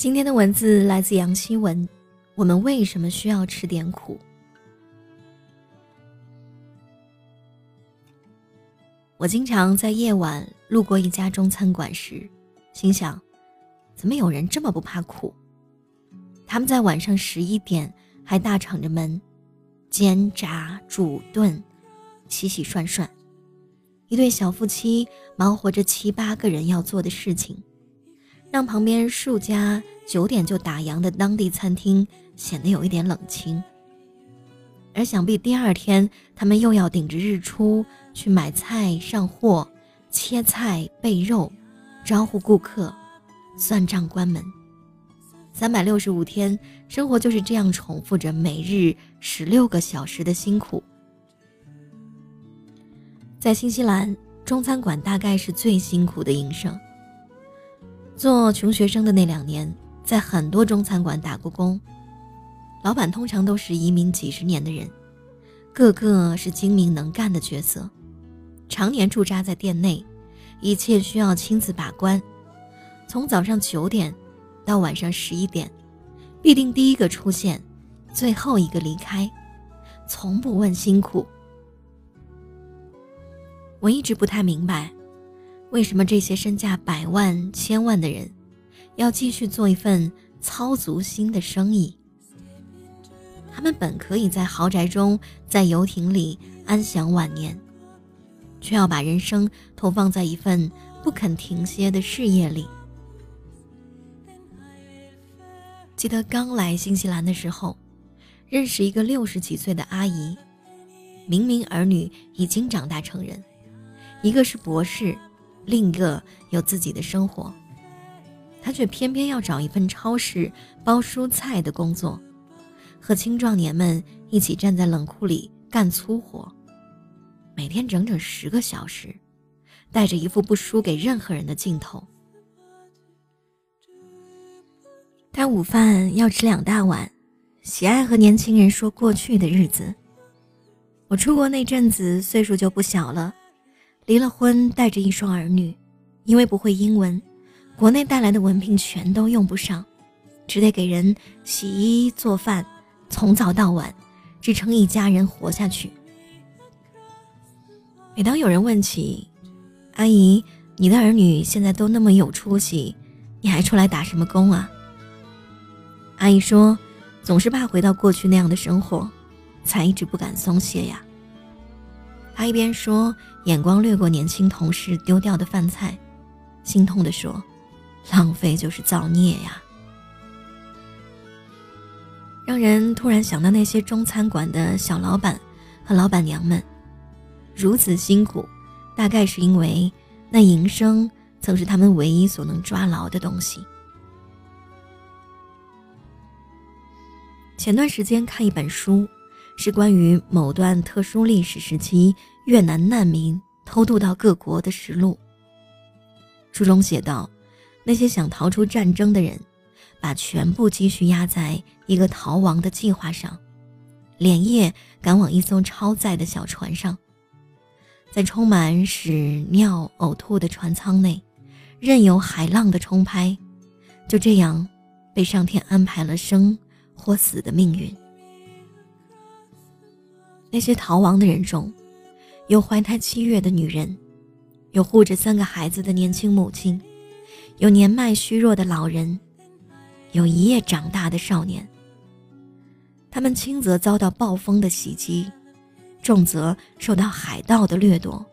今天的文字来自杨希文。我们为什么需要吃点苦？我经常在夜晚路过一家中餐馆时，心想：怎么有人这么不怕苦？他们在晚上十一点还大敞着门，煎炸煮炖，洗洗涮涮，一对小夫妻忙活着七八个人要做的事情。让旁边数家九点就打烊的当地餐厅显得有一点冷清，而想必第二天他们又要顶着日出去买菜、上货、切菜、备肉、招呼顾客、算账、关门。三百六十五天，生活就是这样重复着每日十六个小时的辛苦。在新西兰，中餐馆大概是最辛苦的营生。做穷学生的那两年，在很多中餐馆打过工，老板通常都是移民几十年的人，个个是精明能干的角色，常年驻扎在店内，一切需要亲自把关。从早上九点到晚上十一点，必定第一个出现，最后一个离开，从不问辛苦。我一直不太明白。为什么这些身价百万、千万的人，要继续做一份操足心的生意？他们本可以在豪宅中、在游艇里安享晚年，却要把人生投放在一份不肯停歇的事业里。记得刚来新西兰的时候，认识一个六十几岁的阿姨，明明儿女已经长大成人，一个是博士。另一个有自己的生活，他却偏偏要找一份超市包蔬菜的工作，和青壮年们一起站在冷库里干粗活，每天整整十个小时，带着一副不输给任何人的劲头。他午饭要吃两大碗，喜爱和年轻人说过去的日子。我出国那阵子岁数就不小了。离了婚，带着一双儿女，因为不会英文，国内带来的文凭全都用不上，只得给人洗衣做饭，从早到晚，支撑一家人活下去。每当有人问起，阿姨，你的儿女现在都那么有出息，你还出来打什么工啊？阿姨说，总是怕回到过去那样的生活，才一直不敢松懈呀。他一边说，眼光掠过年轻同事丢掉的饭菜，心痛地说：“浪费就是造孽呀。”让人突然想到那些中餐馆的小老板和老板娘们，如此辛苦，大概是因为那营生曾是他们唯一所能抓牢的东西。前段时间看一本书。是关于某段特殊历史时期越南难民偷渡到各国的实录。书中写道，那些想逃出战争的人，把全部积蓄压在一个逃亡的计划上，连夜赶往一艘超载的小船上，在充满屎尿呕吐的船舱内，任由海浪的冲拍，就这样被上天安排了生或死的命运。那些逃亡的人中，有怀胎七月的女人，有护着三个孩子的年轻母亲，有年迈虚弱的老人，有一夜长大的少年。他们轻则遭到暴风的袭击，重则受到海盗的掠夺。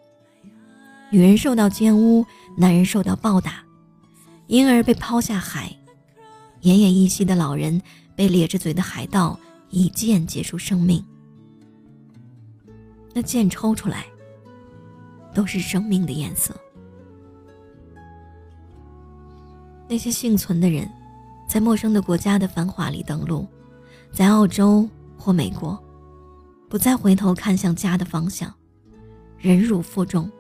女人受到奸污，男人受到暴打，婴儿被抛下海，奄奄一息的老人被咧着嘴的海盗一剑结束生命。那剑抽出来，都是生命的颜色。那些幸存的人，在陌生的国家的繁华里登陆，在澳洲或美国，不再回头看向家的方向，忍辱负重，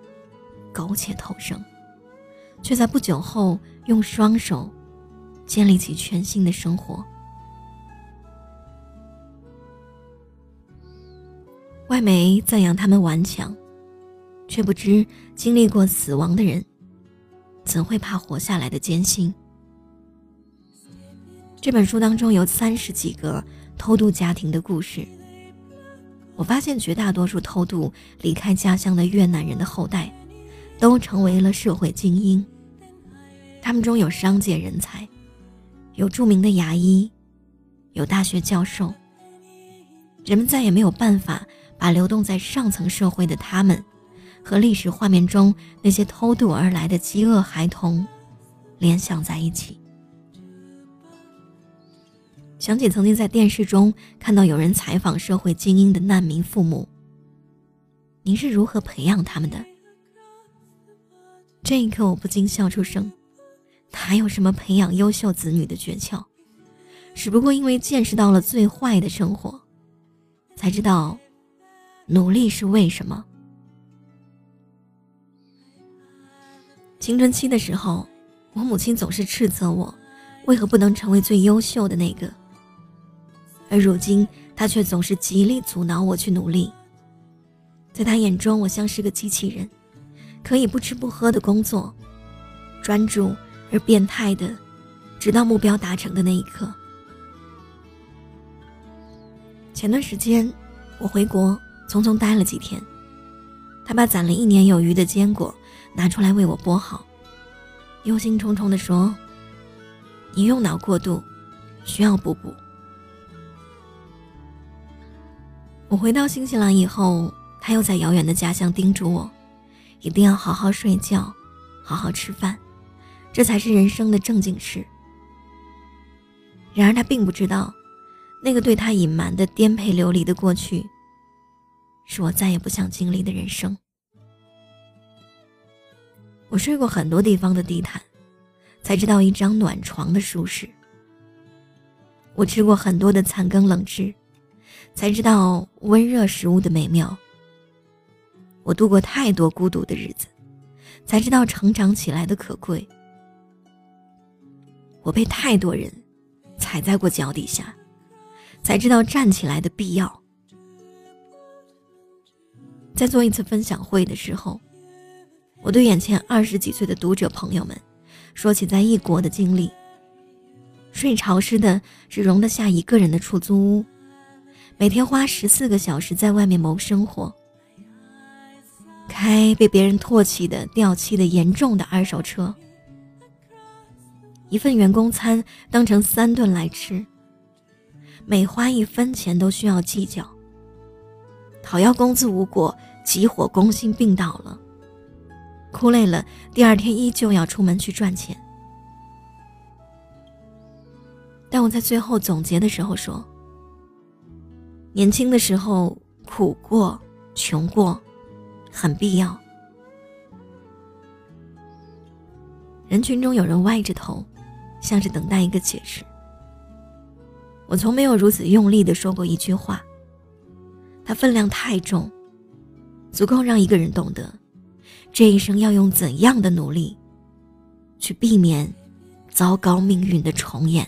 苟且偷生，却在不久后用双手建立起全新的生活。外媒赞扬他们顽强，却不知经历过死亡的人，怎会怕活下来的艰辛？这本书当中有三十几个偷渡家庭的故事。我发现绝大多数偷渡离开家乡的越南人的后代，都成为了社会精英。他们中有商界人才，有著名的牙医，有大学教授。人们再也没有办法把流动在上层社会的他们，和历史画面中那些偷渡而来的饥饿孩童联想在一起。想起曾经在电视中看到有人采访社会精英的难民父母，您是如何培养他们的？这一刻，我不禁笑出声。哪有什么培养优秀子女的诀窍？只不过因为见识到了最坏的生活。才知道，努力是为什么。青春期的时候，我母亲总是斥责我，为何不能成为最优秀的那个。而如今，她却总是极力阻挠我去努力。在她眼中，我像是个机器人，可以不吃不喝的工作，专注而变态的，直到目标达成的那一刻。前段时间，我回国，匆匆待了几天。他把攒了一年有余的坚果拿出来为我剥好，忧心忡忡地说：“你用脑过度，需要补补。”我回到新西兰以后，他又在遥远的家乡叮嘱我，一定要好好睡觉，好好吃饭，这才是人生的正经事。然而他并不知道。那个对他隐瞒的颠沛流离的过去，是我再也不想经历的人生。我睡过很多地方的地毯，才知道一张暖床的舒适。我吃过很多的残羹冷炙，才知道温热食物的美妙。我度过太多孤独的日子，才知道成长起来的可贵。我被太多人踩在过脚底下。才知道站起来的必要。在做一次分享会的时候，我对眼前二十几岁的读者朋友们说起在异国的经历：睡潮湿的只容得下一个人的出租屋，每天花十四个小时在外面谋生活，开被别人唾弃的掉漆的严重的二手车，一份员工餐当成三顿来吃。每花一分钱都需要计较。讨要工资无果，急火攻心病倒了，哭累了，第二天依旧要出门去赚钱。但我在最后总结的时候说：年轻的时候苦过、穷过，很必要。人群中有人歪着头，像是等待一个解释。我从没有如此用力的说过一句话。它分量太重，足够让一个人懂得，这一生要用怎样的努力，去避免糟糕命运的重演。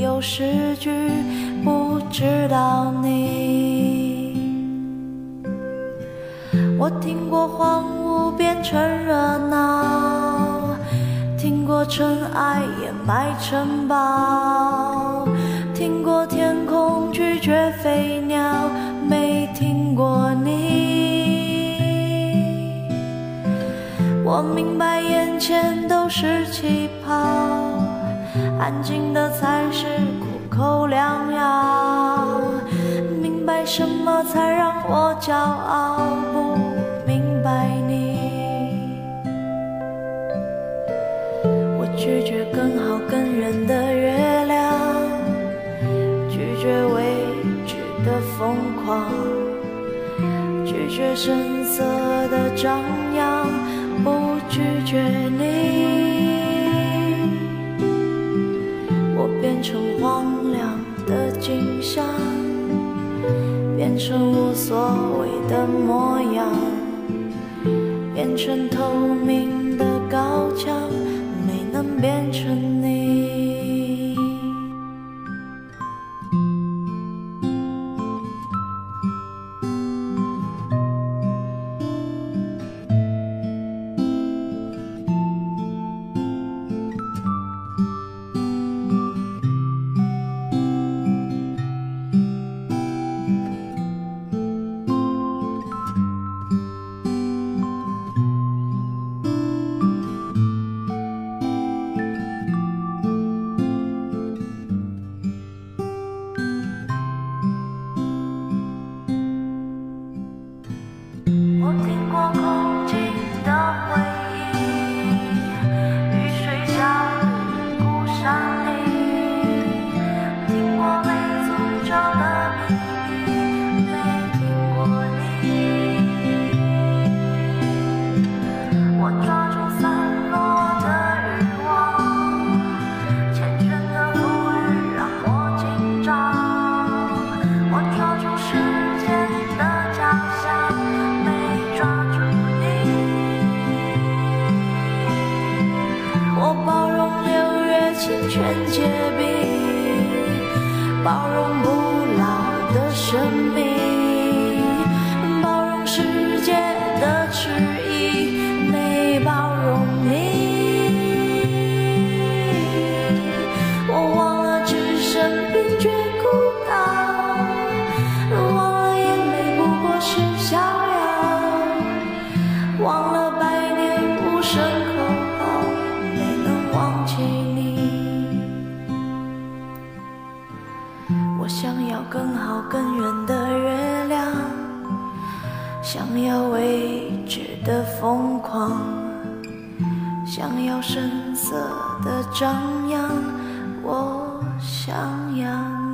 有诗句。不知道你，我听过荒芜变成热闹，听过尘埃掩埋城堡，听过天空拒绝飞鸟，没听过你。我明白眼前都是气泡，安静的才是苦。口良药，明白什么才让我骄傲？不明白你，我拒绝更好更圆的月亮，拒绝未知的疯狂，拒绝声色的张扬，变成无所谓的模样，变成透明的高墙。没能变成想要更好更圆的月亮，想要未知的疯狂，想要声色的张扬，我想要。